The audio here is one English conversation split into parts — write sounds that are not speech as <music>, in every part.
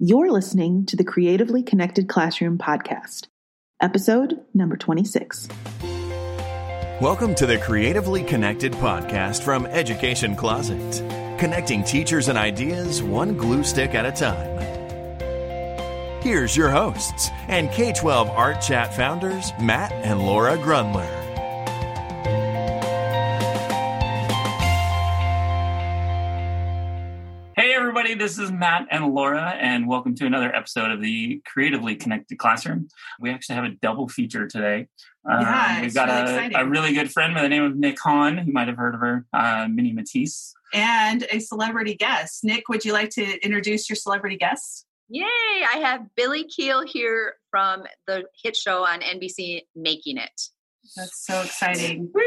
You're listening to the Creatively Connected Classroom podcast, episode number 26. Welcome to the Creatively Connected podcast from Education Closet, connecting teachers and ideas one glue stick at a time. Here's your hosts and K 12 Art Chat founders, Matt and Laura Grundler. Everybody, this is Matt and Laura, and welcome to another episode of the Creatively Connected Classroom. We actually have a double feature today. Um, Yeah, we've it's got really a, a really good friend by the name of Nick Hahn. You might have heard of her, uh, Mini Matisse. and a celebrity guest. Nick, would you like to introduce your celebrity guest? Yay! I have Billy Kheel here from the hit show on NBC, Making It. That's so exciting. Woo!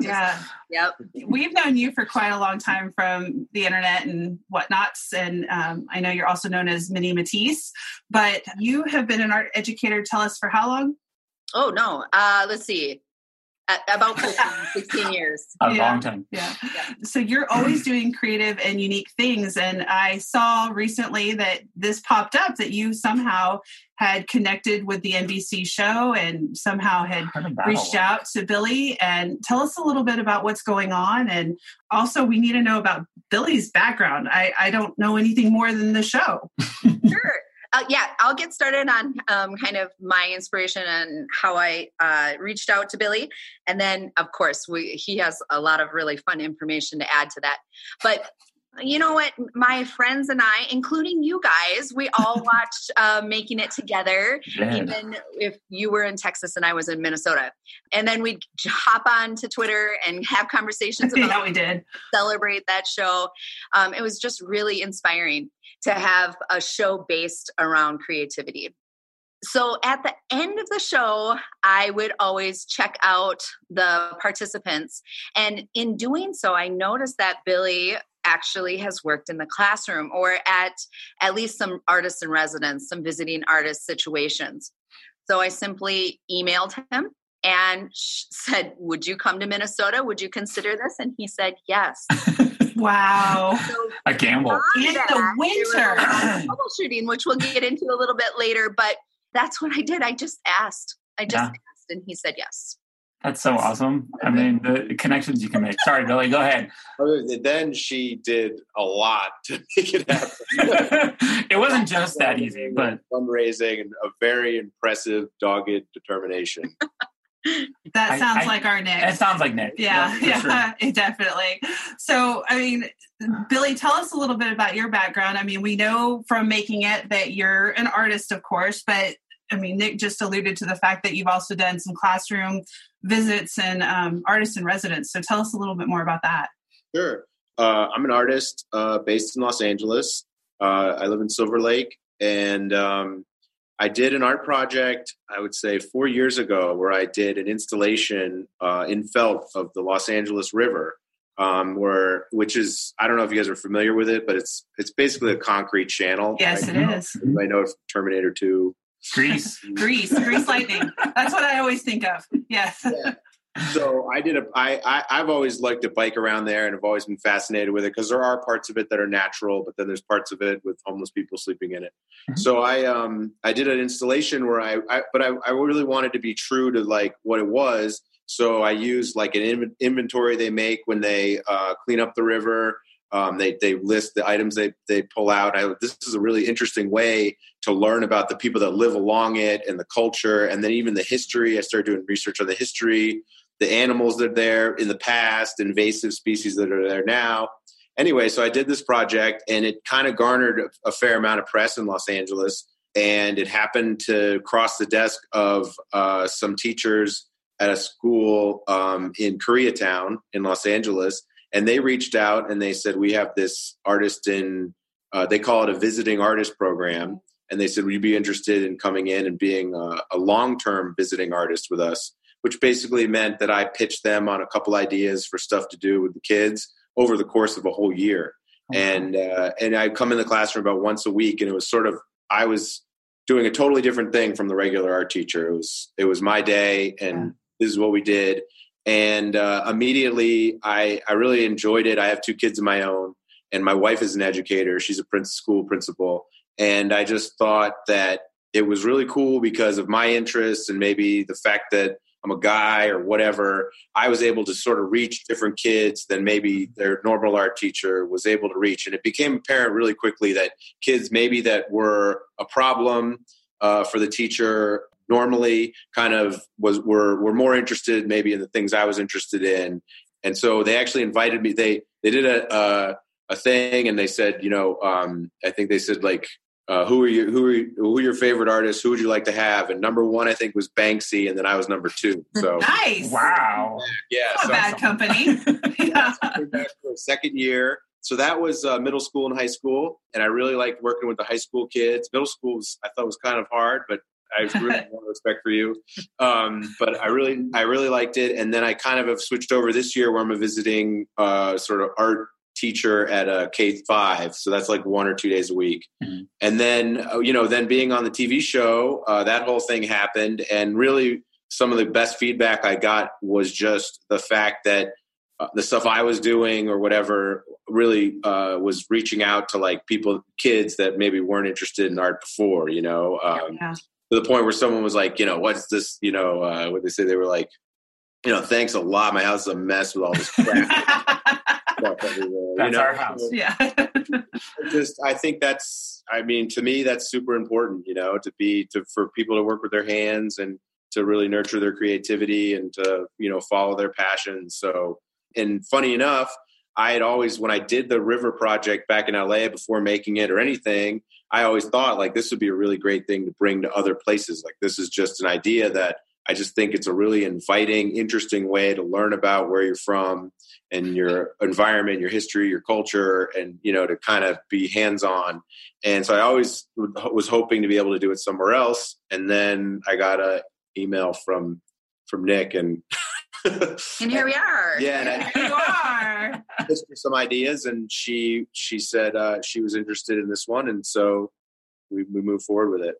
Yeah, Yep. we've known you for quite a long time from the internet and whatnots, and um, I know you're also known as Mini Matisse. But you have been an art educator. Tell us for how long? Oh no. Uh, let's see. A- about 15, 16 years. A Yeah. long time. Yeah. Yeah. So you're always doing creative and unique things. And I saw recently that this popped up that you somehow had connected with the NBC show and somehow had Heard of that reached out to Billy and tell us a little bit about what's going on. And also, we need to know about Billy's background. I, I don't know anything more than the show. <laughs> Sure. Uh, yeah, I'll get started on um, kind of my inspiration and how I uh, reached out to Billy, and then of course we, he has a lot of really fun information to add to that. But you know what, my friends and I, including you guys, we all <laughs> watched uh, Making It Together. Yeah. even if you were in Texas and I was in Minnesota. And then we'd hop on to Twitter and <laughs> have conversations <laughs> about yeah, we did. celebrate that show. Um, it was just really inspiring to have a show based around creativity. So at the end of the show, I would always check out the participants. And in doing so, I noticed that Billy actually has worked in the classroom or at at least some artists in residence, some visiting artist situations. So I simply emailed him and said, Would you come to Minnesota? Would you consider this? And he said, Yes. <laughs> Wow. So A gamble. In the that, there was winter. a lot of troubleshooting, which we'll get into a little bit later. But that's what I did. I just asked. I just Yeah. asked, and he said yes. That's so awesome. I mean, the connections you can make. Sorry, Billy, go ahead. Then she did a lot to <laughs> make it happen. <laughs> it wasn't just that easy, but fundraising and a very impressive dogged determination. <laughs> That sounds I- like our Nick. it sounds like Nick. Yeah, for yeah, sure. it definitely. So, I mean, Billy, tell us a little bit about your background. I mean, we know from making it that you're an artist, of course, but I mean, Nick just alluded to the fact that you've also done some classroom visits and um, artist in residence. So, tell us a little bit more about that. Sure. Uh, I'm an artist uh, based in Los Angeles. Uh, I live in Silver Lake, and um, I did an art project. I would say four years ago, where I did an installation uh, in felt of the Los Angeles River, um, where which is I don't know if you guys are familiar with it, but it's it's basically a concrete channel. Yes, I, it is. I know it's Terminator Two. Grease. <laughs> Grease, grease lightning. That's what I always think of. Yes. so I did a. I, I I've always liked to bike around there, and I've always been fascinated with it because there are parts of it that are natural, but then there's parts of it with homeless people sleeping in it. Mhm. So I um I did an installation where I, I but I, I really wanted to be true to like what it was. So I used like an inven- inventory they make when they uh, clean up the river. Um, they they list the items they they pull out. I, this is a really interesting way to learn about the people that live along it and the culture, and then even the history. I started doing research on the history, the animals that are there in the past, invasive species that are there now. Anyway, so I did this project, and it kind of garnered a, a fair amount of press in Los Angeles. And it happened to cross the desk of uh, some teachers at a school um, in Koreatown in Los Angeles, and they reached out and they said, "We have this artist in." Uh, they call it a visiting artist program, and they said, "Would you be interested in coming in and being a, a long-term visiting artist with us?" Which basically meant that I pitched them on a couple ideas for stuff to do with the kids over the course of a whole year, and uh, and I come in the classroom about once a week, and it was sort of I was doing a totally different thing from the regular art teacher. It was it was my day, and this is what we did. And uh, immediately, I I really enjoyed it. I have two kids of my own, and my wife is an educator. She's a school principal, And I just thought that it was really cool because of my interests and maybe the fact that I'm a guy or whatever, I was able to sort of reach different kids than maybe their normal art teacher was able to reach. And it became apparent really quickly that kids maybe that were a problem uh, for the teacher normally kind of was were were more interested maybe in the things I was interested in. And so they actually invited me. They they did a a, a thing and they said, you know, um, I think they said like uh, who are you who are you, who are your favorite artists? Who would you like to have? And number one i think was banksy and then i was number two. So <laughs> nice. Wow. Yeah Not so, bad company. <laughs> yeah. second year. So that was uh, middle school and high school. And i really liked working with the high school kids. Middle school was, i thought was kind of hard but i really <laughs> have respect for you um, but i really i really liked it and then i kind of have switched over this year where i'm a visiting uh, sort of art teacher at a K five, so that's like one or two days a week. Mm-hmm. And then uh, you know, then being on the TV show, uh, that whole thing happened, and really some of the best feedback I got was just the fact that uh, the stuff I was doing or whatever really uh, was reaching out to like people, kids that maybe weren't interested in art before, you know. Um, yeah. To the point where someone was like, you know, what's this? You know, uh, what they say? They were like, you know, thanks a lot. My house is a mess with all this crap. <laughs> That's you know? our house. Yeah. <laughs> just I think that's I mean to me that's super important, you know, to be to for people to work with their hands and to really nurture their creativity and to, you know, follow their passions. So and funny enough, I had always when I did the river project back in LA before making it or anything, I always thought like this would be a really great thing to bring to other places. Like this is just an idea that I just think it's a really inviting, interesting way to learn about where you're from and your environment, your history, your culture, and you know to kind of be hands on. And so I always was hoping to be able to do it somewhere else. And then I got a email from from Nick, and <laughs> and here we are. Yeah, and I, <laughs> here you are. <laughs> Just some ideas, and she she said uh, she was interested in this one, and so we we moved forward with it.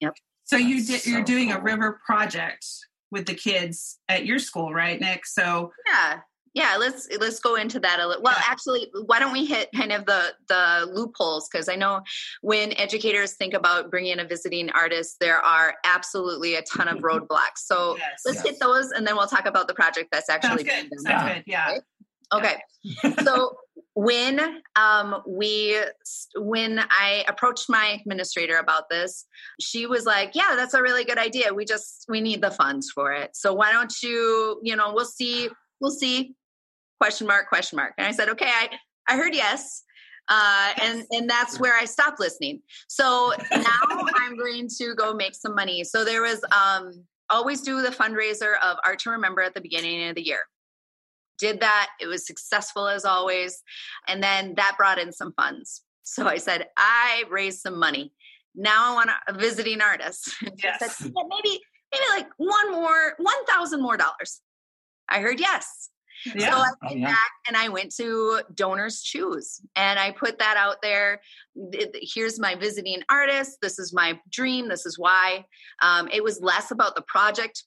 Yep. So you did, so you're doing cool. a river project with the kids at your school, right, Nick? So yeah, yeah. Let's let's go into that a little. Well, yeah. actually, why don't we hit kind of the the loopholes? Because I know when educators think about bringing in a visiting artist, there are absolutely a ton of <laughs> roadblocks. So yes, let's yes. hit those, and then we'll talk about the project that's actually. Sounds good. Sounds yeah. good. Yeah. Right? Okay. <laughs> so when um, we when i approached my administrator about this she was like yeah that's a really good idea we just we need the funds for it so why don't you you know we'll see we'll see question mark question mark and i said okay i i heard yes uh, and and that's where I stopped listening. So now <laughs> I'm going to go make some money. So there was um, always do the fundraiser of Art to Remember at the beginning of the year did that. It was successful as always. And then that brought in some funds. So I said, I raised some money. Now I want a visiting artist. <laughs> Yes. said, yeah, maybe, maybe like one more, 1,000 more dollars. I heard yes. Yeah. So I oh, went oh, yeah. back and I went to Donors Choose and I put that out there. Here's my visiting artist. This is my dream. This is why. Um, it was less about the project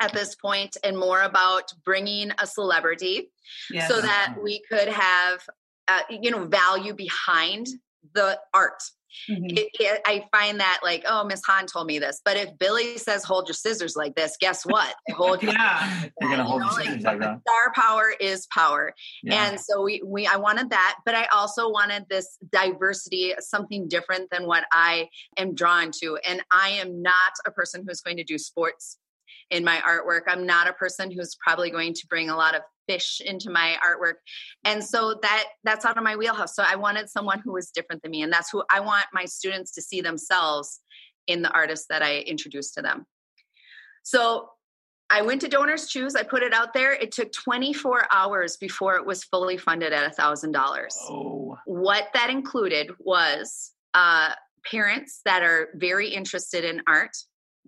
at this point and more about bringing a celebrity yes. so that we could have uh, you know value behind the art mm-hmm. it, it, i find that like oh miss hahn told me this. But if billy says hold your scissors like this guess what? Hold your yeah. you're gonna hold know, your scissors like, like that. star power is power. Yeah. and so we, we i wanted that but i also wanted this diversity something different than what i am drawn to. And i am not a person who's going to do sports in my artwork. I'm not a person who's probably going to bring a lot of fish into my artwork. And so that that's out of my wheelhouse. So I wanted someone who was different than me and that's who I want my students to see themselves in the artist that I introduced to them. So I went to Donors Choose. I put it out there. It took 24 hours before it was fully funded at $1,000. Oh. What that included was uh, parents that are very interested in art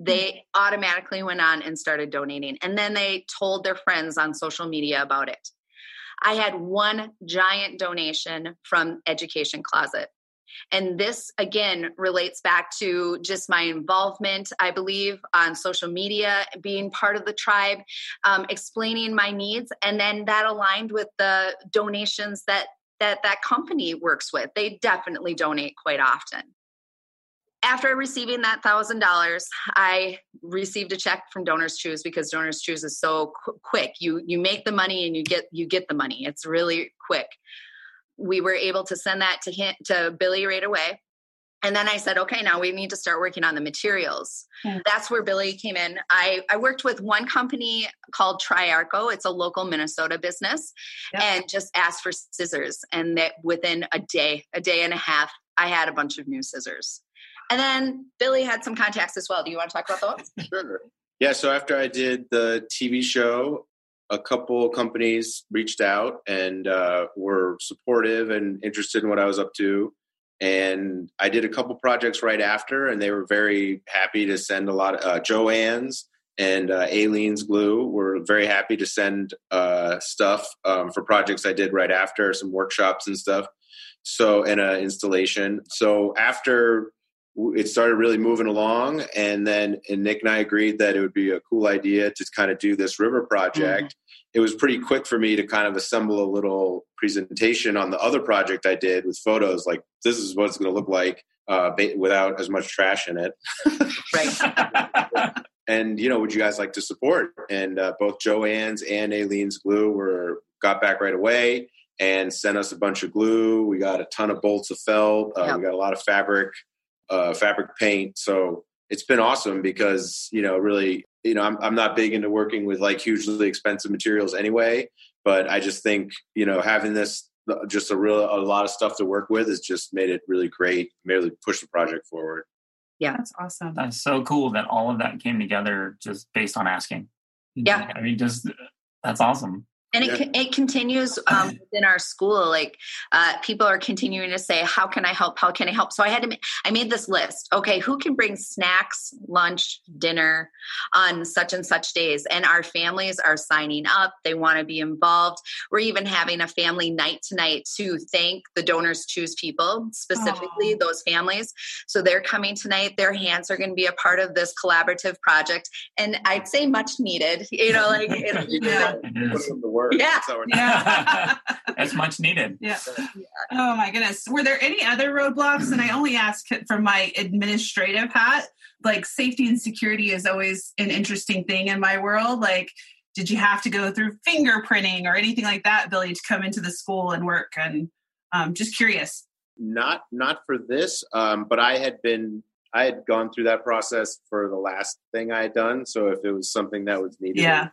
they automatically went on and started donating. And then they told their friends on social media about it. I had one giant donation from Education Closet. And this again relates back to just my involvement, I believe, on social media, being part of the tribe, um, explaining my needs, and then that aligned with the donations that that that company works with. They definitely donate quite often. After receiving that thousand dollars, I received a check from Donors Choose because Donors Choose is so qu- quick. You you make the money and you get you get the money. It's really quick. We were able to send that to him, to Billy right away. And then I said, okay, now we need to start working on the materials. Yeah. That's where Billy came in. I, I worked with one company called Triarco. It's a local Minnesota business Yep. and just asked for scissors. And that within a day, a day and a half, I had a bunch of new scissors. And then Billy had some contacts as well. Do you want to talk about those? <laughs> Sure. Yeah. So after I did the TV show, a couple companies reached out and uh, were supportive and interested in what I was up to. And I did a couple projects right after, and they were very happy to send a lot of uh, Joann's and uh, Aleene's Glue were very happy to send uh, stuff um, for projects I did right after, some workshops and stuff. So, and an installation. So after it started really moving along and then and nick and i agreed that it would be a cool idea to kind of do this river project. It was pretty quick for me to kind of assemble a little presentation on the other project i did with photos like this is what it's going to look like uh, without as much trash in it. <laughs> Right. <laughs> and you know would you guys like to support? And uh, both Joann's and Aleene's glue were got back right away and sent us a bunch of glue. We got a ton of bolts of felt uh, Yep. we got a lot of fabric uh, fabric paint so it's been awesome because you know really you know I'm, I'm not big into working with like hugely expensive materials anyway but i just think you know having this just a real a lot of stuff to work with has just made it really great really push the project forward Yeah, That's awesome. That's so cool that all of that came together just based on asking. Yeah. I mean, just that's awesome. And it, con- it continues <clears throat> um, within our school. Like uh, people are continuing to say, "How can I help? How can I help?" So I had to. Ma- I made this list. Okay, who can bring snacks, lunch, dinner on such and such days? And our families are signing up. They want to be involved. We're even having a family night tonight to thank the donors choose people, specifically Aw. those families. So they're coming tonight. Their hands are going to be a part of this collaborative project, and I'd say much needed. You know, like <laughs> it, Yeah. It Put is. them to work. Yeah. That's how we're Yeah. It's <laughs> much needed. yeah. Oh my goodness. Were there any other roadblocks? And I only ask from my administrative hat. Like safety and security is always an interesting thing in my world. Like, did you have to go through fingerprinting or anything like that, Billy, to come into the school and work? And um, just curious. not not for this um, but i had been i had gone through that process for the last thing i had done so if it was something that was needed Yeah.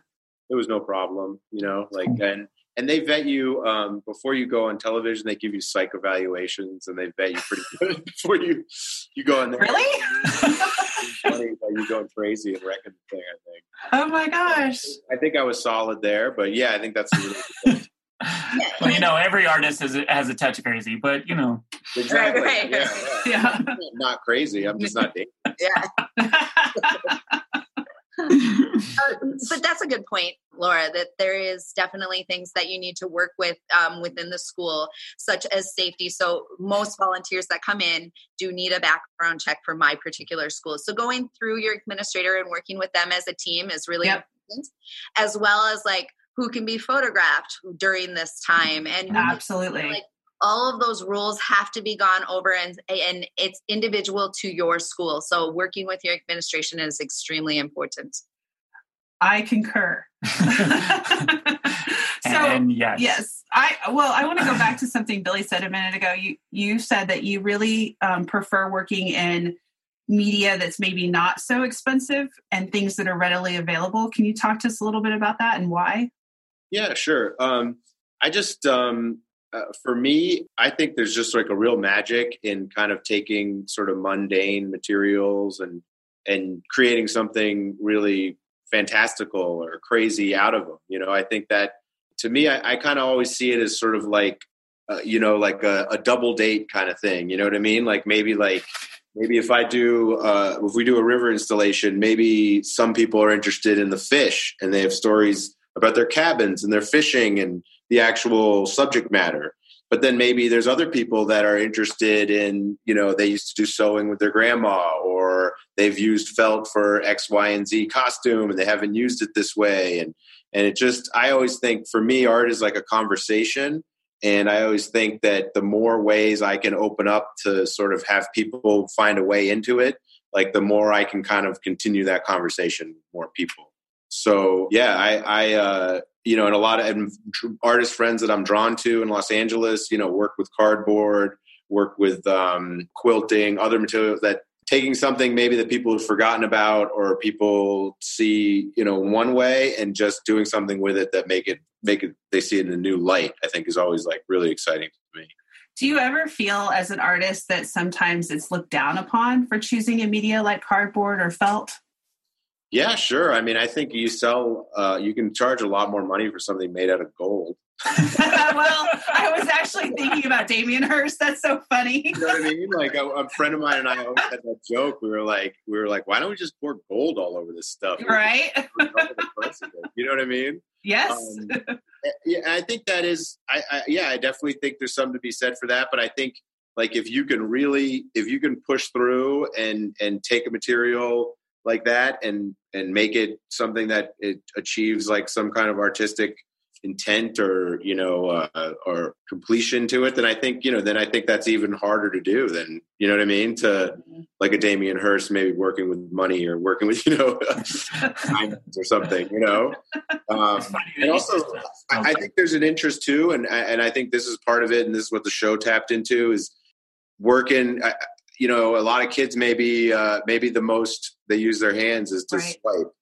It was no problem you know like and and they vet you um, before you go on television they give you psych evaluations and they vet you pretty good <laughs> before you you go in there Really? It's funny that you going crazy and wrecking the thing i think oh my gosh. i think i was solid there but yeah i think that's a really good <laughs> well, you know, every artist has a, has a touch of crazy, but you know, exactly right. <laughs> Yeah, yeah. Yeah. not crazy i'm just not dating yeah. Uh, <laughs> but that's a good point, Laura, that there is definitely things that you need to work with um, within the school, such as safety. So, most volunteers that come in do need a background check for my particular school. So, going through your administrator and working with them as a team is really Yep. important, as well as like who can be photographed during this time and Absolutely. Like, all of those rules have to be gone over and and it's individual to your school so working with your administration is extremely important I concur. <laughs> <laughs> so, and yes, Yes, I well, I want to go back to something Billy said a minute ago. You you said that you really um, prefer working in media that's maybe not so expensive and things that are readily available. Can you talk to us a little bit about that and why? Yeah, sure. Um, I just, um, uh, for me, I think there's just like a real magic in kind of taking sort of mundane materials and and creating something really fantastical or crazy out of them. You know, I think that to me, I, I kind of always see it as sort of like, uh, you know, like a, a double date kind of thing. You know what I mean? Like maybe like maybe if I do uh, if we do a river installation, maybe some people are interested in the fish and they have stories about their cabins and their fishing and the actual subject matter. But then maybe there's other people that are interested in, you know, they used to do sewing with their grandma or they've used felt for X, Y, and Z costume and they haven't used it this way. And and it just I always think for me, art is like a conversation. And I always think that the more ways I can open up to sort of have people find a way into it, like the more I can kind of continue that conversation with more people. So yeah, I, I uh, you know, and a lot of artist friends that I'm drawn to in Los Angeles, you know, work with cardboard, work with um, quilting, other materials that taking something maybe that people have forgotten about or people see you know one way and just doing something with it that make it make it they see it in a new light i think is always like really exciting to me. Do you ever feel as an artist that sometimes it's looked down upon for choosing a media like cardboard or felt yeah sure i mean i think you sell uh, you can charge a lot more money for something made out of gold <laughs> well, I was actually thinking about Damien Hirst. That's so funny. you know what I mean? Like a, a, friend of mine and I always had that joke. We were like, we were like, why don't we just pour gold all over this stuff? Right. <laughs> you know what I mean? Yes. Um, eh, yeah, I think that is. I, I yeah, I definitely think there's something to be said for that. But I think like if you can really, if you can push through and and take a material like that and and make it something that it achieves like some kind of artistic intent or you know uh, or completion to it then i think you know then i think that's even harder to do than you know what i mean? To mm-hmm. like a damien hirst maybe working with money or working with <laughs> you know <laughs> or something you know? Um, and also I, I, think there's an interest too and and i think this is part of it and this is what the show tapped into is working you know a lot of kids maybe uh, maybe the most they use their hands is to right. swipe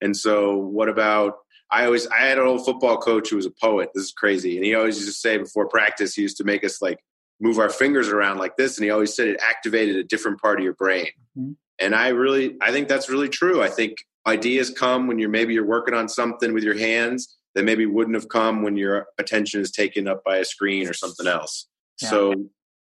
and so what about I always I had an old football coach who was a poet. This is crazy, and he always used to say before practice, he used to make us like move our fingers around like this, and he always said it activated a different part of your brain. Mm-hmm. And I really, I think that's really true. I think ideas come when you're maybe you're working on something with your hands that maybe wouldn't have come when your attention is taken up by a screen or something else. Yeah. So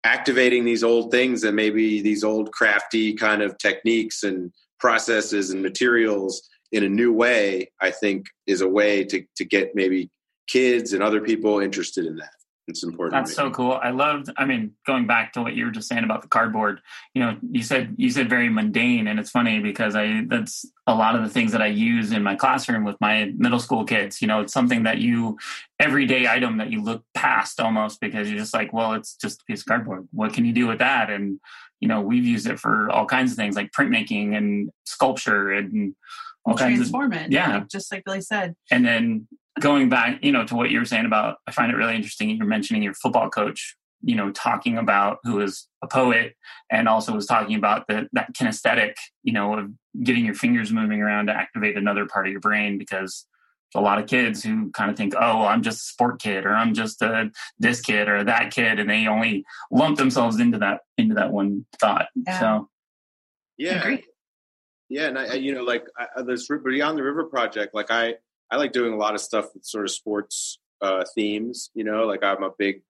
activating these old things and maybe these old crafty kind of techniques and processes and materials in a new way, I think is a way to, to get maybe kids and other people interested in that. It's important. That's so cool. I loved, I mean, going back to what you were just saying about the cardboard, you know, you said, you said very mundane and it's funny because I, that's a lot of the things that I use in my classroom with my middle school kids. You know, it's something that you, everyday item that you look past almost because you're just like, well, it's just a piece of cardboard. What can you do with that? And, you know, we've used it for all kinds of things like printmaking and sculpture and all transform of, it. Yeah. just like Billy said. And then going back, you know, to what you were saying about, I find it really interesting. You're mentioning your football coach, you know, talking about who is a poet and also was talking about the, that kinesthetic, you know, of getting your fingers moving around to activate another part of your brain because a lot of kids who kind of think, oh, well, I'm just a sport kid or I'm just a this kid or that kid, and they only lump themselves into that into that one thought. Yeah. So, yeah, yeah, and I, you know, like I, this Beyond the River project, like I, I like doing a lot of stuff with sort of sports uh, themes. You know, like I'm a big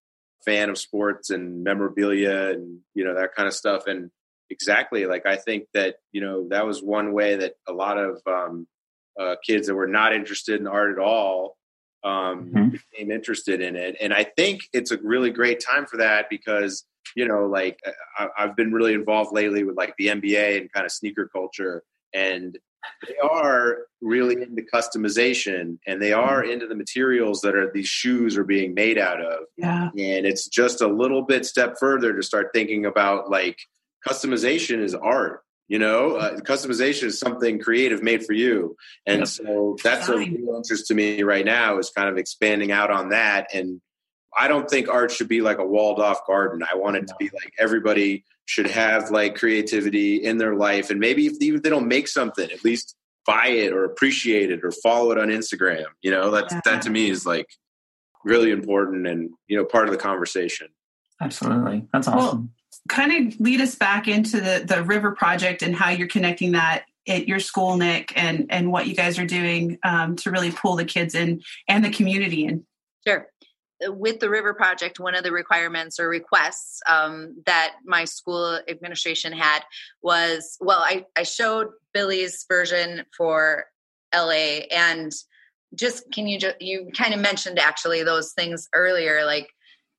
fan of sports and memorabilia and you know that kind of stuff. And exactly, like I think that you know that was one way that a lot of um, uh, kids that were not interested in art at all um, mm-hmm. became interested in it. And I think it's a really great time for that because you know, like I, I've been really involved lately with like the NBA and kind of sneaker culture, and they are really into customization and they are mm-hmm. into the materials that are these shoes are being made out of. Yeah. And it's just a little bit step further to start thinking about like customization is art. You know, uh, customization is something creative made for you. And yep. so that's a real interest to me right now is kind of expanding out on that and I don't think art should be like a walled off garden. I want it no. to be like everybody should have like creativity in their life. And maybe if even if they don't make something, at least buy it or appreciate it or follow it on Instagram. You know, that's yeah. that to me is like really important and you know part of the conversation. Absolutely. That's awesome. Well, kind of lead us back into the the river project and how you're connecting that at your school nick and and what you guys are doing um, to really pull the kids in and the community in sure with the river project one of the requirements or requests um, that my school administration had was well I, I showed billy's version for la and just can you just you kind of mentioned actually those things earlier like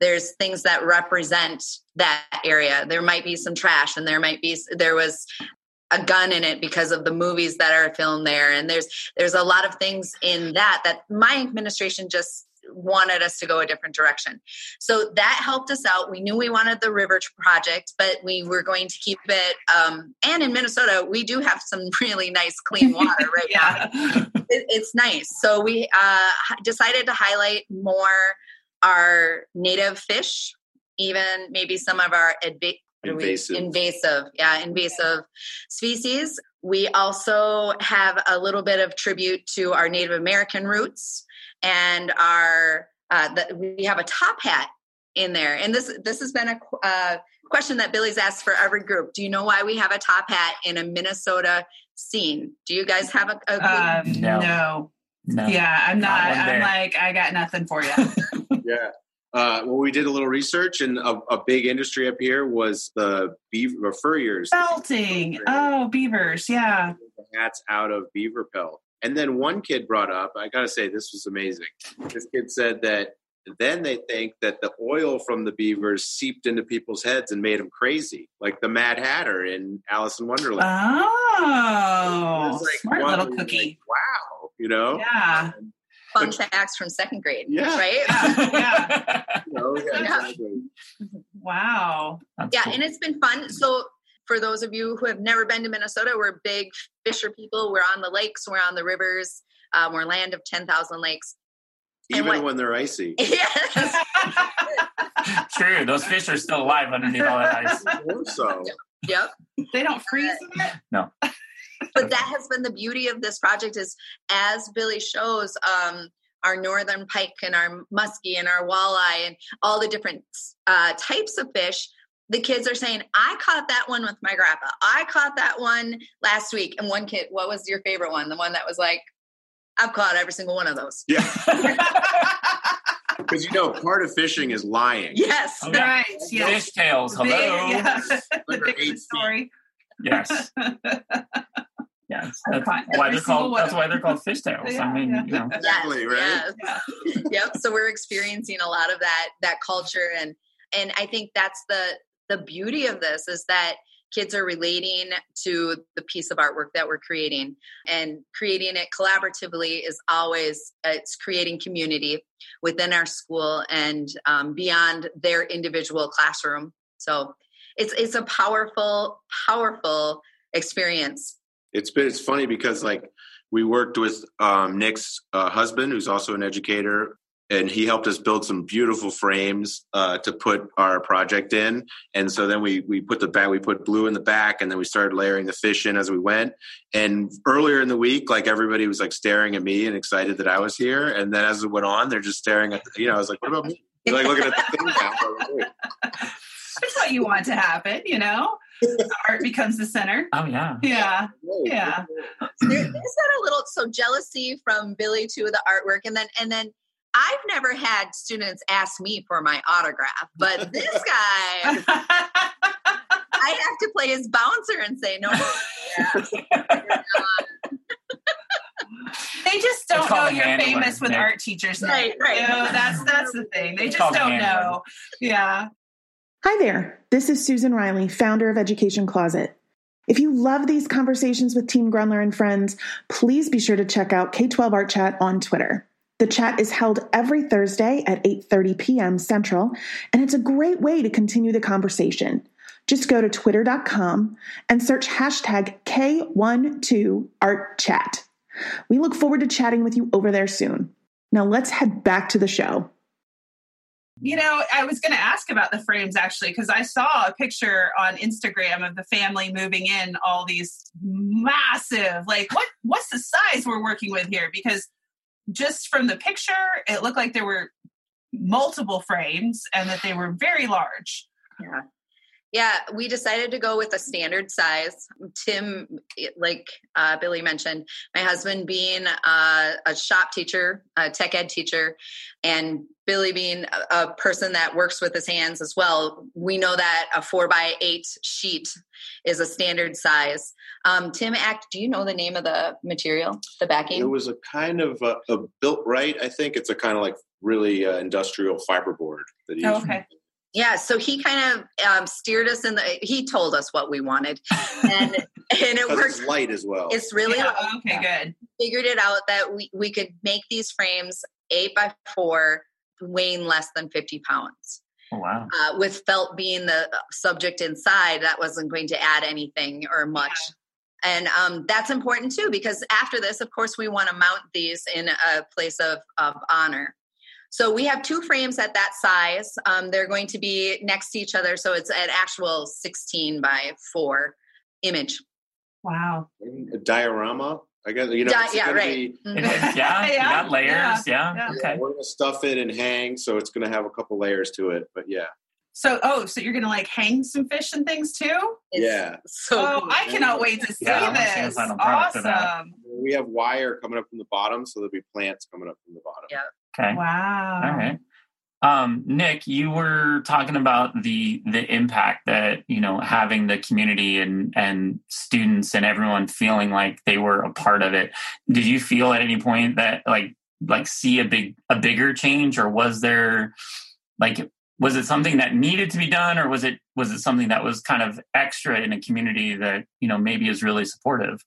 there's things that represent that area. There might be some trash and there might be there was a gun in it because of the movies that are filmed there and there's there's a lot of things in that that my administration just wanted us to go a different direction. So that helped us out. We knew we wanted the river project, but we were going to keep it. Um, and in Minnesota, we do have some <laughs> really nice clean water <laughs> right Yeah. now. It, it's nice. So we uh, decided to highlight more our native fish, even maybe some of our adva- what are we- Invasive. invasive, yeah, invasive species. We also have a little bit of tribute to our Native American roots and our uh, the, we have a top hat in there. And this this has been a uh, question that Billy's asked for every group. Do you know why we have a top hat in a Minnesota scene? Do you guys have a, a Um, No. no. No. Yeah, I'm Not not. I'm like, I got nothing for you. <laughs> <laughs> Yeah. Uh, well, we did a little research, and a, a big industry up here was the beaver furriers. Felting. Oh, beavers. Yeah. hats out of beaver pelt. And then one kid brought up, I got to say, this was amazing. This kid said that then they think that the oil from the beavers seeped into people's heads and made them crazy, like the Mad Hatter in Alice in Wonderland. Oh, was like smart one little cookie. like, wow, you know? Yeah. fun facts from second grade? Yeah. Right? Yeah. <laughs> You know, yeah, Yeah. exactly. Wow. That's yeah cool. and it's been fun so for those of you who have never been to minnesota we're big fisher people we're on the lakes we're on the rivers um, we're land of 10000 lakes Even what- when they're icy. <laughs> yes <laughs> True. Those fish are still alive underneath all that <laughs> ice. I hope so. yep they don't freeze in it? but that has been the beauty of this project is as billy shows um, our northern pike and our muskie and our walleye and all the different uh, types of fish the kids are saying i caught that one with my grandpa i caught that one last week and one kid what was your favorite one the one that was like i've caught every single one of those Yeah. <laughs> Because, you know, part of fishing is lying. yes Oh, yeah. right. Yeah. Fish tails. Big- Hello. yeah. the Under bigger eight story. Yes. <laughs> Yes. I've That's why they're called. That's why they're called fish tails. Yeah, I mean, yeah. you know. Exactly, right? yes. yep so we're experiencing a lot of that that culture and and i think that's the the beauty of this is that kids are relating to the piece of artwork that we're creating and creating it collaboratively is always it's creating community within our school and um, beyond their individual classroom. So it's it's a powerful powerful experience. It's been it's funny because like we worked with um, Nick's uh, husband, who's also an educator, and he helped us build some beautiful frames uh, to put our project in. And so then we we put the back, we put blue in the back, and then we started layering the fish in as we went. And earlier in the week, like everybody was like staring at me and excited that I was here. And then as it went on, they're just staring at the, you know I was like, what about me? They're like looking at the thing now. It's what you want to happen, you know? Art becomes the center. Oh yeah. Yeah. Yeah. there, there's that a little so jealousy from Billy to the artwork, and then and then I've never had students ask me for my autograph, but this guy, <laughs> I have to play his bouncer and say no. Yeah. They just don't know you're handling, famous with Nick. art teachers. Nick. Right, right. You know, that's that's the thing. They It's just don't handling. know. Yeah. Hi there. This is Susan Riley, founder of Education Closet. If you love these conversations with Team Grundler and friends, please be sure to check out K12 Art Chat on Twitter. The chat is held every Thursday at 8:30 p.m. Central, and it's a great way to continue the conversation. Just go to twitter.com and search hashtag K12ArtChat. We look forward to chatting with you over there soon. Now let's head back to the show. You know, I was going to ask about the frames actually because I saw a picture on Instagram of the family moving in all these massive. Like, what what's the size we're working with here? Because just from the picture, it looked like there were multiple frames and that they were very large. Yeah. Yeah, we decided to go with a standard size. Tim, like uh, Billy mentioned, my husband being uh, a shop teacher, a tech ed teacher, and Billy being a, a person that works with his hands as well, we know that a four by eight sheet is a standard size. Um, Tim, act. Do you know the name of the material, the backing? It was a kind of a, a built right. I think it's a kind of like really uh, industrial fiberboard that he Oh, okay. Yeah, so he kind of um, steered us in the. He told us what we wanted, and <laughs> and it worked. it's light as well. It's really Yeah, light. okay, good. figured it out that we, we could make these frames eight by four, weighing less than 50 pounds. Oh, wow. Uh, with felt being the subject inside, that wasn't going to add anything or much. Yeah. And um, that's important too, because after this, of course, we want to mount these in a place of, of honor. So we have two frames at that size. Um, they're going to be next to each other. So it's an actual 16 by 4 image. Wow. A diorama. I guess you know. Di- yeah, right. Be, mm-hmm. yeah, <laughs> yeah, got layers. Yeah, yeah. yeah. okay. We're gonna stuff it and hang, so it's gonna have a couple layers to it. But yeah. So, oh, so you're gonna like hang some fish and things too? It's yeah. So, oh, cool. I cannot wait to see yeah, this. Awesome. We have wire coming up from the bottom, so there'll be plants coming up from the bottom. Yeah. Okay. Wow. All right. Um, Nick, you were talking about the the impact that you know having the community and and students and everyone feeling like they were a part of it. Did you feel at any point that like like see a big a bigger change, or was there like was it something that needed to be done, or was it was it something that was kind of extra in a community that you know maybe is really supportive?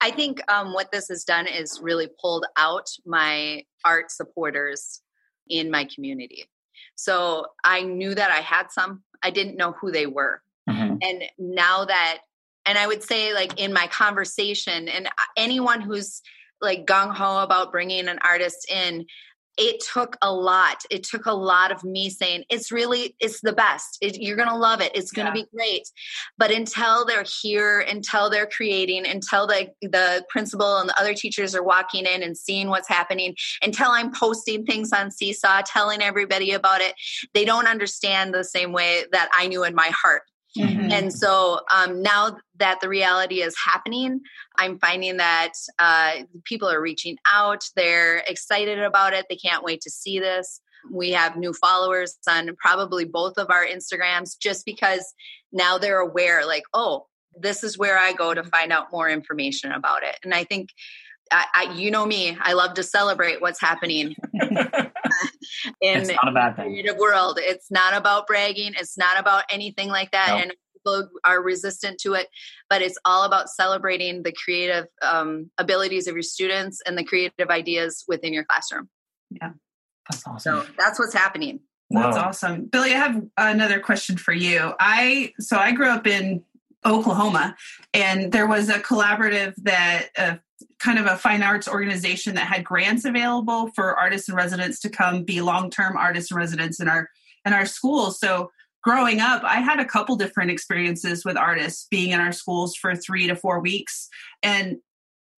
I think um, what this has done is really pulled out my art supporters in my community. So I knew that I had some. I didn't know who they were. Mm-hmm. And now that, and I would say, like in my conversation, and anyone who's like gung ho about bringing an artist in, it took a lot. It took a lot of me saying it's really it's the best. It, you're gonna love it. It's gonna yeah. be great. But until they're here until they're creating until the the principal and the other teachers are walking in and seeing what's happening until i'm posting things on seesaw telling everybody about it they don't understand the same way that i knew in my heart Mm-hmm. And so um, now that the reality is happening, I'm finding that uh, people are reaching out. They're excited about it. They can't wait to see this. We have new followers on probably both of our Instagrams just because now they're aware, like, oh, this is where I go to find out more information about it. And I think I, I, you know me, I love to celebrate what's happening <laughs> in the creative world. It's not about bragging. It's not about anything like that. Nope. And people are resistant to it, but it's all about celebrating the creative um, abilities of your students and the creative ideas within your classroom. Yeah, that's awesome. So that's what's happening. That's awesome. Billy, I have another question for you. I so I grew up in Oklahoma, and there was a collaborative that uh, kind of a fine arts organization that had grants available for artists and residents to come be long-term artists and residents in our in our schools. So growing up, I had a couple different experiences with artists being in our schools for 3 to 4 weeks and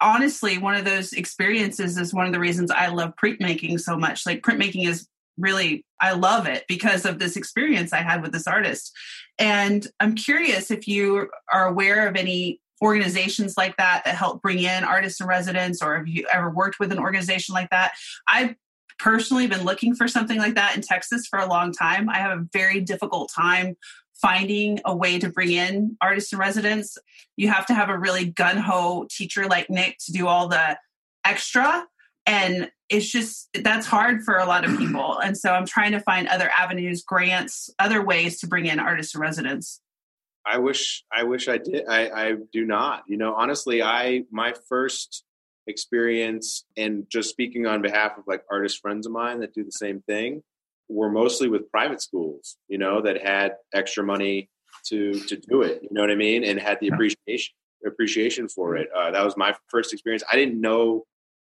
honestly, one of those experiences is one of the reasons I love printmaking so much. Like printmaking is really I love it because of this experience I had with this artist. And I'm curious if you are aware of any organizations like that that help bring in artists and residents, or have you ever worked with an organization like that? I've personally been looking for something like that in Texas for a long time. I have a very difficult time finding a way to bring in artists and residents. You have to have a really gun ho teacher like Nick to do all the extra. And it's just, that's hard for a lot of people. And so I'm trying to find other avenues, grants, other ways to bring in artists and residents. I wish I wish I did. I, I do not. You know, honestly, I my first experience and just speaking on behalf of like artist friends of mine that do the same thing were mostly with private schools, you know, that had extra money to to do it. You know what I mean? And had the appreciation appreciation for it. Uh, that was my first experience. I didn't know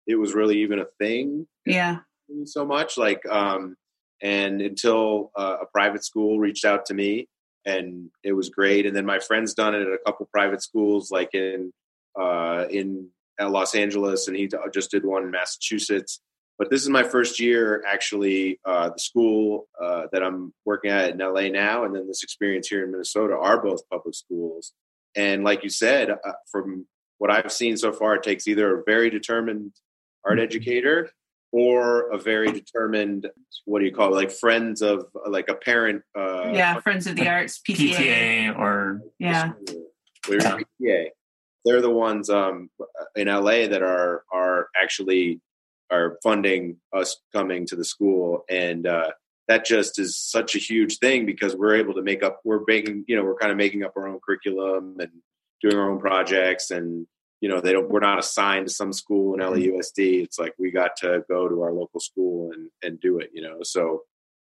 it was really even a thing. Yeah. So much like um and until uh, a private school reached out to me and it was great. And then my friend's done it at a couple private schools, like in uh, in Los Angeles, and he just did one in Massachusetts. But this is my first year actually. Uh, the school uh, that I'm working at in LA now, and then this experience here in Minnesota are both public schools. And like you said, uh, from what I've seen so far, it takes either a very determined art mm-hmm. educator or a very determined what do you call it like friends of like a parent uh yeah friends of the arts pta, PTA or yeah. PTA. they're the ones um in la that are are actually are funding us coming to the school. And uh that just is such a huge thing because we're able to make up we're making you know we're kind of making up our own curriculum and doing our own projects and you know they don't we're not assigned to some school in Mm-hmm. LAUSD. It's like we got to go to our local school and and do it. You know, so.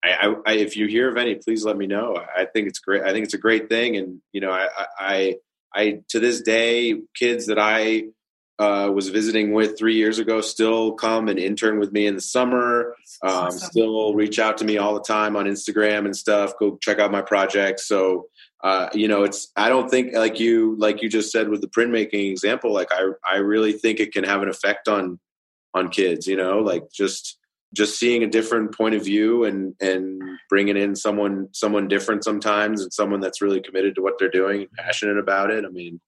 I, I, I, if you hear of any, please let me know. I think it's great. I think it's a great thing, and you know, I, I, I to this day, kids that I uh, was visiting with three years ago still come and intern with me in the summer. Um, Awesome. Still reach out to me all the time on Instagram and stuff. Go check out my projects. So uh, you know, it's I don't think like you like you just said with the printmaking example. Like I I really think it can have an effect on on kids. You know, like just just seeing a different point of view and and bringing in someone someone different sometimes and someone that's really committed to what they're doing and passionate about it. I mean.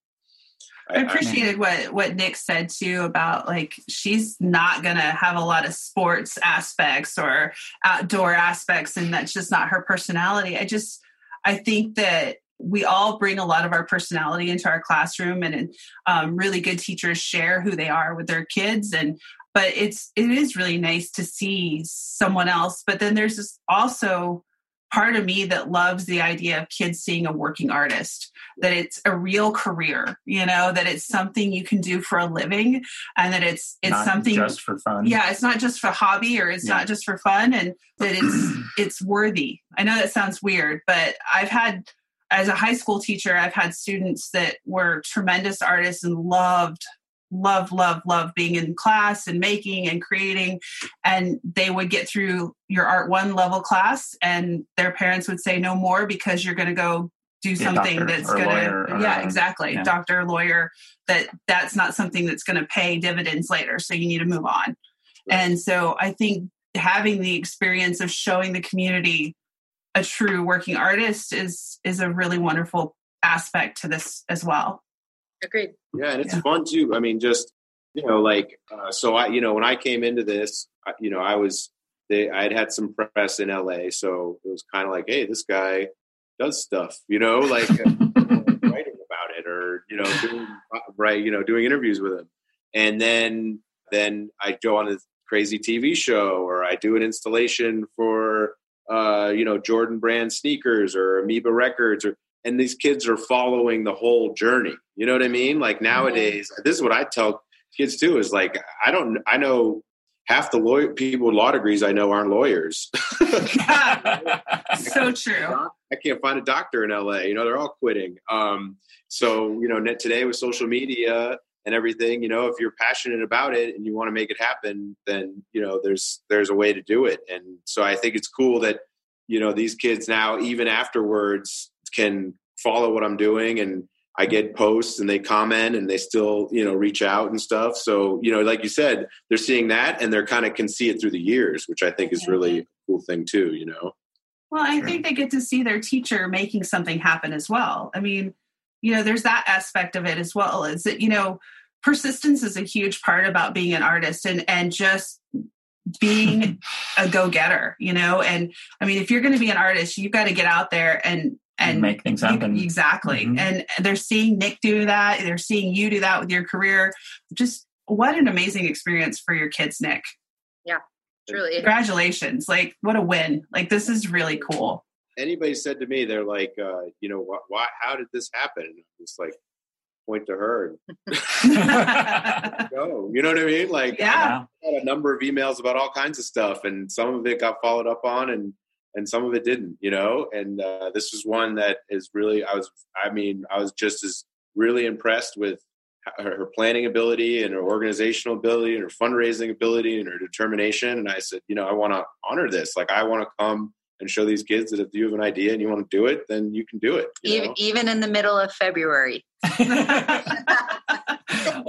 I appreciated what what Nick said too about like she's not gonna have a lot of sports aspects or outdoor aspects, and that's just not her personality. I just I think that we all bring a lot of our personality into our classroom, and um, really good teachers share who they are with their kids, and but it's it is really nice to see someone else. But then there's also part of me that loves the idea of kids seeing a working artist that it's a real career you know that it's something you can do for a living and that it's it's Not something just for fun. yeah it's not just for hobby or it's Yeah. not just for fun and that it's <clears throat> it's worthy i know that sounds weird but i've had as a high school teacher i've had students that were tremendous artists and loved love love love being in class and making and creating. And they would get through your art one level class and their parents would say no more because you're going to go do Be something that's going to yeah exactly. yeah. doctor lawyer that that's not something that's going to pay dividends later so you need to move on. And so i think having the experience of showing the community a true working artist is is a really wonderful aspect to this as well Agreed. Yeah, and it's Yeah. fun too. I mean, just you know, like uh, so. I you know when I came into this, I- you know, I was they I had had some press in LA, so it was kind of like, hey, this guy does stuff, you know, like uh, <laughs> writing about it or you know doing right, you know, doing interviews with him, and then then I go on a crazy TV show or I do an installation for uh, you know Jordan Brand sneakers or Amoeba Records or and these kids are following the whole journey. You know what I mean? Like nowadays, this is what I tell kids too: is like I don't, I know half the lawyer people with law degrees I know aren't lawyers. <laughs> so true I can't find a doctor in LA. You know, they're all quitting. Um, so you know, today with social media and everything, you know, if you're passionate about it and you want to make it happen, then you know, there's there's a way to do it. And so I think it's cool that you know these kids now, even afterwards, can follow what I'm doing and. I get posts and they comment and they still, you know, reach out and stuff. So, you know, like you said, they're seeing that and they're kind of can see it through the years, which I think is really a cool thing too, you know. Well, I think they get to see their teacher making something happen as well. I mean, you know, there's that aspect of it as well. Is that you know, persistence is a huge part about being an artist and and just being <laughs> a go-getter, you know. And I mean, if you're going to be an artist, you've got to get out there and and make things you- happen. exactly. Mhm. And they're seeing Nick do that. They're seeing you do that with your career. Just what an amazing experience for your kids, Nick. Yeah, truly. Congratulations! Like, what a win! Like, this is really cool. anybody said to me, they're like, uh, you know, why, why, how did this happen? It's like, point to her <laughs> <laughs> and go. You know what I mean? Like, yeah. I had a number of emails about all kinds of stuff, and some of it got followed up on, and and some of it didn't. You know, and uh, this was one that is really, I was, I mean, I was just as really impressed with her, her planning ability and her organizational ability and her fundraising ability and her determination. And I said, you know, I want to honor this. Like, I want to come and show these kids that if you have an idea and you want to do it, then you can do it. Even, even in the middle of February. <laughs> <laughs> well,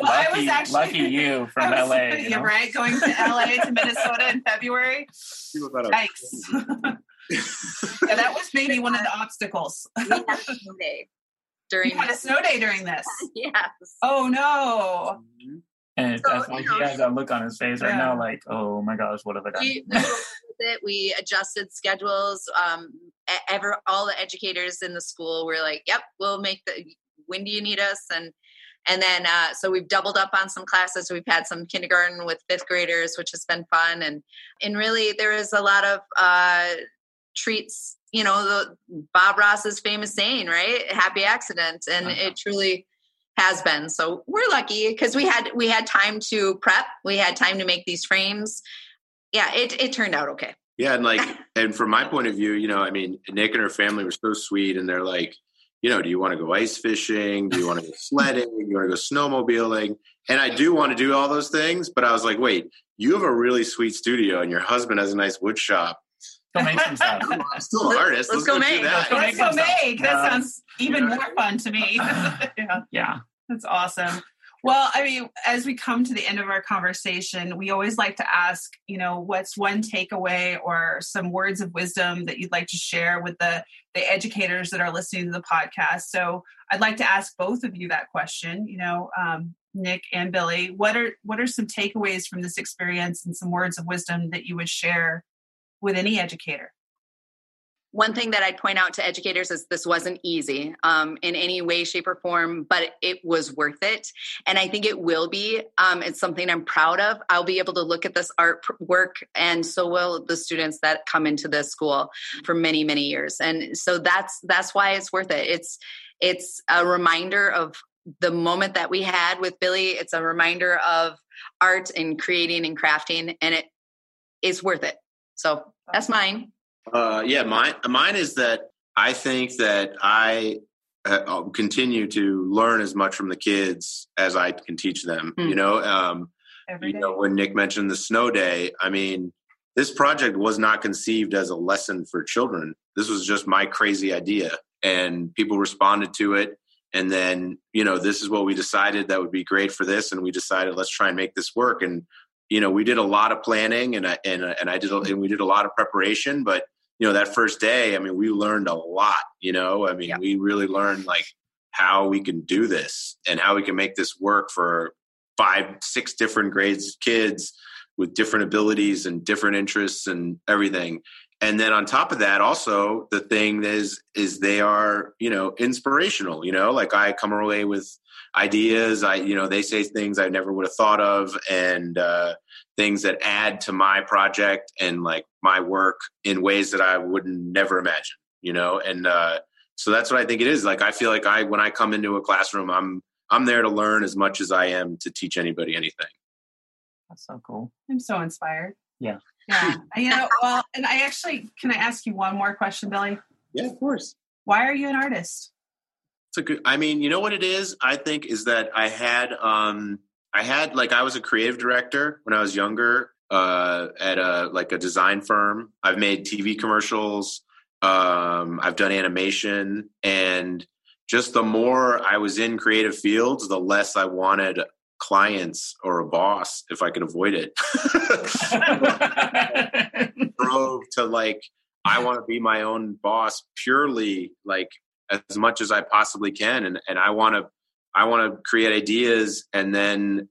I was lucky, actually lucky you from <laughs> was- LA. you know? right. Going to LA to Minnesota in February. People thought I was Yikes. Yeah, that was maybe one of the obstacles. <laughs> We had a snow day during We had a snow day during this. <laughs> yes. Oh no. And it So, definitely, you know, he has that look on his face right now, like, oh my gosh, what have I done? we, we it. We adjusted schedules. Um, ever all the educators in the school were like, "Yep, we'll make the. When do you need us?" And and then uh, so we've doubled up on some classes. We've had some kindergarten with fifth graders, which has been fun. And and really, there is a lot of uh, treats. You know, the Bob Ross's famous saying, right? "Happy accident," and Uh-huh. it truly has been. So we're lucky because we had we had time to prep, we had time to make these frames. Yeah, it it turned out okay. Yeah, and like, <laughs> and from my point of view, you know, I mean, Nick and her family were so sweet, and they're like, you know, do you want to go ice fishing? Do you want to go sledding? Do you want to go snowmobiling? And I do want to do all those things, but I was like, wait, you have a really sweet studio, and your husband has a nice wood shop. Go make some stuff. I'm still an artist. Let's Let's, go go, make. that. Let's go make. That Yeah. sounds even Yeah. more fun to me. <laughs> yeah, Yeah. that's awesome. Well, I mean, as we come to the end of our conversation, we always like to ask, you know, what's one takeaway or some words of wisdom that you'd like to share with the the educators that are listening to the podcast. So, I'd like to ask both of you that question. You know, um, Nick and Billy, what are what are some takeaways from this experience and some words of wisdom that you would share with any educator? One thing that I'd point out to educators is this wasn't easy um, in any way, shape, or form, but it was worth it. And I think it will be. Um, it's something I'm proud of. I'll be able to look at this art work, and so will the students that come into this school for many, many years. And so that's that's why it's worth it. It's it's a reminder of the moment that we had with Billy. It's a reminder of art and creating and crafting, and it is worth it. So that's mine. Uh, yeah, mine mine is that I think that I uh, continue to learn as much from the kids as I can teach them. Hmm. You know, um, you know when Nick mentioned the snow day, I mean, this project was not conceived as a lesson for children. This was just my crazy idea, and people responded to it. And then, you know, this is what we decided that would be great for this, and we decided let's try and make this work. And you know, we did a lot of planning, and I and uh, and I did, and we did a lot of preparation. But you know, that first day, I mean, we learned a lot. You know, I mean, Yeah. we really learned like how we can do this and how we can make this work for five, six different grades of kids with different abilities and different interests and everything. And then on top of that, also the thing is is they are you know inspirational. You know, like I come away with ideas. I you know they say things I never would have thought of, and uh, things that add to my project and like my work in ways that I would never imagine. You know, and uh, so that's what I think it is. Like I feel like I when I come into a classroom, I'm I'm there to learn as much as I am to teach anybody anything. That's so cool. I'm so inspired. Yeah. Yeah. <laughs> you know, well, and I actually can I ask you one more question, Billy? Yeah, of course. Why are you an artist? It's a good. I mean, you know what it is. I think is that I had, um, I had like I was a creative director when I was younger uh, at a like a design firm. I've made TV commercials. Um, I've done animation, and just the more I was in creative fields, the less I wanted clients or a boss if I could avoid it. <laughs> <laughs> drove to like I want to be my own boss purely like as much as I possibly can and and I want to I want to create ideas and then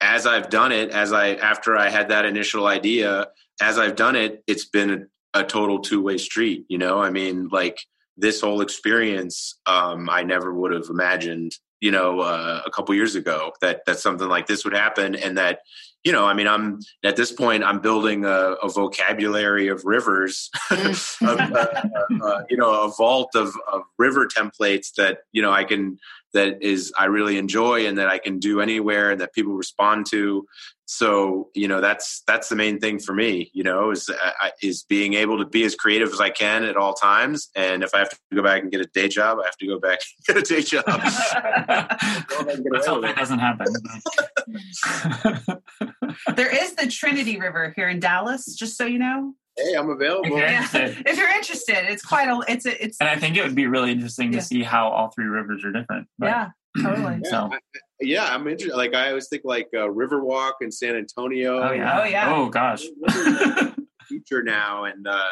as I've done it as I after I had that initial idea as I've done it it's been a, a total two-way street you know I mean like this whole experience um I never would have imagined you know uh, a couple years ago that that something like this would happen and that you know i mean i'm at this point i'm building a, a vocabulary of rivers <laughs> of, uh, uh, you know a vault of, of river templates that you know i can that is i really enjoy and that i can do anywhere and that people respond to so you know that's that's the main thing for me you know is uh, is being able to be as creative as i can at all times and if i have to go back and get a day job i have to go back and get a day job <laughs> Let's hope that doesn't happen. There is the Trinity River here in Dallas, just so you know. Hey i'm available Okay. Yeah. If you're interested, it's quite a it's a it's and I think it would be really interesting Yeah. to see how all three rivers are different. But- yeah, totally. <clears throat> Yeah, So- I- yeah, I'm interested. Like I always think like uh, Riverwalk in San Antonio. Oh yeah. Oh, yeah. Oh gosh. <laughs> future now, and uh,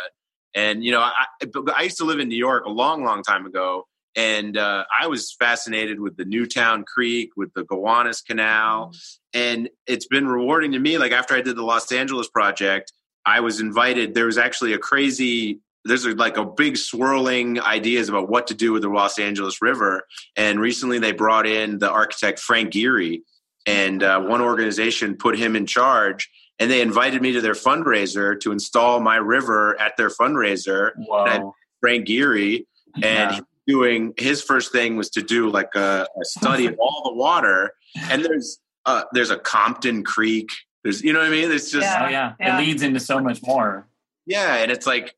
and you know, I, I used to live in New York a long, long time ago, and uh, I was fascinated with the Newtown Creek, with the Gowanus Canal, and it's been rewarding to me. Like after I did the Los Angeles project, I was invited. There was actually a crazy. There's like a big swirling ideas about what to do with the Los Angeles River, and recently they brought in the architect Frank Gehry, and uh, one organization put him in charge and they invited me to their fundraiser to install my river at their fundraiser Whoa. Frank Gehry and Yeah. doing his first thing was to do like a, a study of all the water, and there's uh, there's a Compton Creek. There's you know what I mean. It's just Yeah. Oh yeah. Yeah. It leads into so much more. yeah, and it's like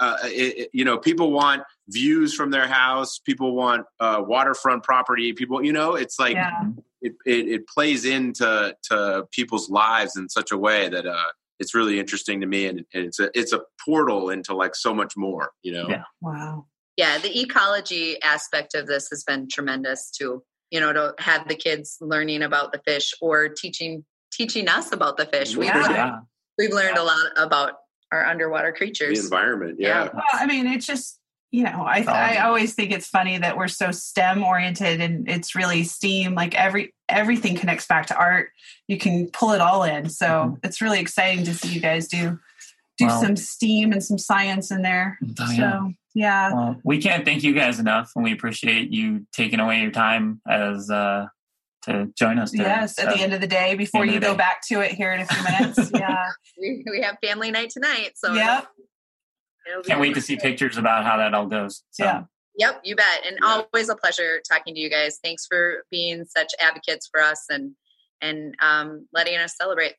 uh, it, it- you know people want views from their house. People want uh, waterfront property. People you know it's like Yeah. it, it it plays into to people's lives in such a way that uh it's really interesting to me and, and it's a it's a portal into like so much more you know Yeah. Wow. yeah the ecology aspect of this has been tremendous too you know to have the kids learning about the fish or teaching teaching us about the fish we've, Yeah. learned, we've learned a lot about our underwater creatures. the environment Yeah. yeah, Well, I mean, it's just you know, I I always think it's funny that we're so STEM oriented, and it's really STEAM. Like every everything connects back to art. You can pull it all in, so Mhm. it's really exciting to see you guys do do Well- some STEAM and some science in there. Oh, yeah. So yeah, Well, we can't thank you guys enough, and we appreciate you taking away your time as uh, to join us. Today. yes. At So, the end of the day, before you the go day. back to it here in a few minutes. <laughs> yeah. we, we have family night tonight so Yep. it'll be can't wait to see pictures about how that all goes. So, Yeah. Yep, you bet. And Yeah. always a pleasure talking to you guys. Thanks for being such advocates for us and and um, letting us celebrate.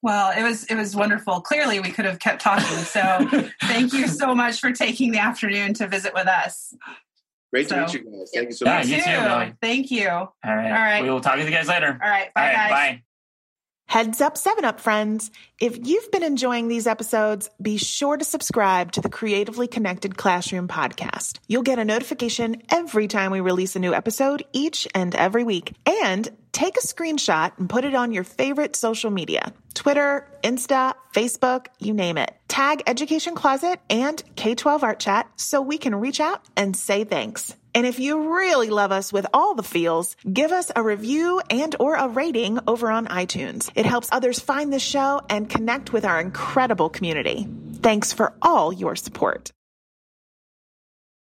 Well, it was it was wonderful. Clearly, we could have kept talking. So <laughs> thank you so much for taking the afternoon to visit with us. Great to meet you guys thank you so Yeah, much you too, Thank you. All All right. All right. We will talk to you guys later. right. Bye, all right. guys. Bye. Heads up, 7 Up friends. If you've been enjoying these episodes, be sure to subscribe to the Creatively Connected Classroom podcast. You'll get a notification every time we release a new episode each and every week. And take a screenshot and put it on your favorite social media Twitter, Insta, Facebook, you name it. Tag Education Closet and K 12 Art Chat so we can reach out and say thanks. And if you really love us with all the feels, give us a review and or a rating over on iTunes. It helps others find the show and connect with our incredible community. Thanks for all your support.